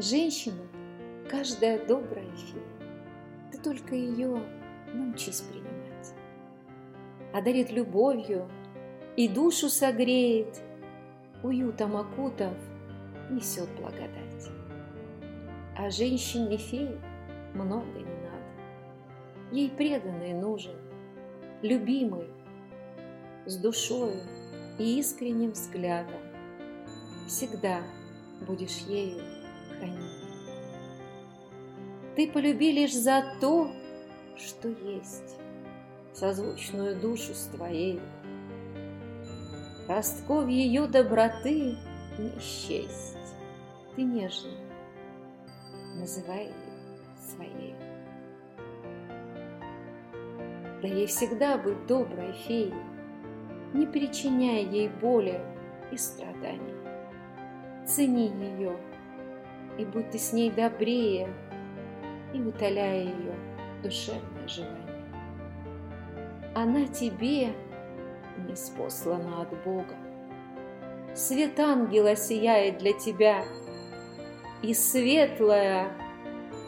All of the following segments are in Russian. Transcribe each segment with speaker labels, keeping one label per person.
Speaker 1: Женщина, каждая добрая фея, ты только ее научись принимать. Одарит любовью и душу согреет, уютом окутав, несет благодать. А женщине-фее много не надо. Ей преданный нужен, любимый, с душою и искренним взглядом. Всегда будешь ею хранить. Ты полюби лишь за то, что есть, созвучную душу с твоей. Ростков ее доброты не счесть, ты нежно называй ее своей. Да ей всегда быть доброй феей, не причиняя ей боли и страданий. Цени ее, и будь ты с ней добрее, и утоляя ее душевное желание. Она тебе не спослана от Бога. Свет ангела сияет для тебя, и светлая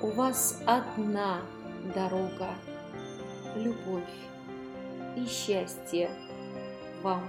Speaker 1: у вас одна дорога, любовь и счастье вам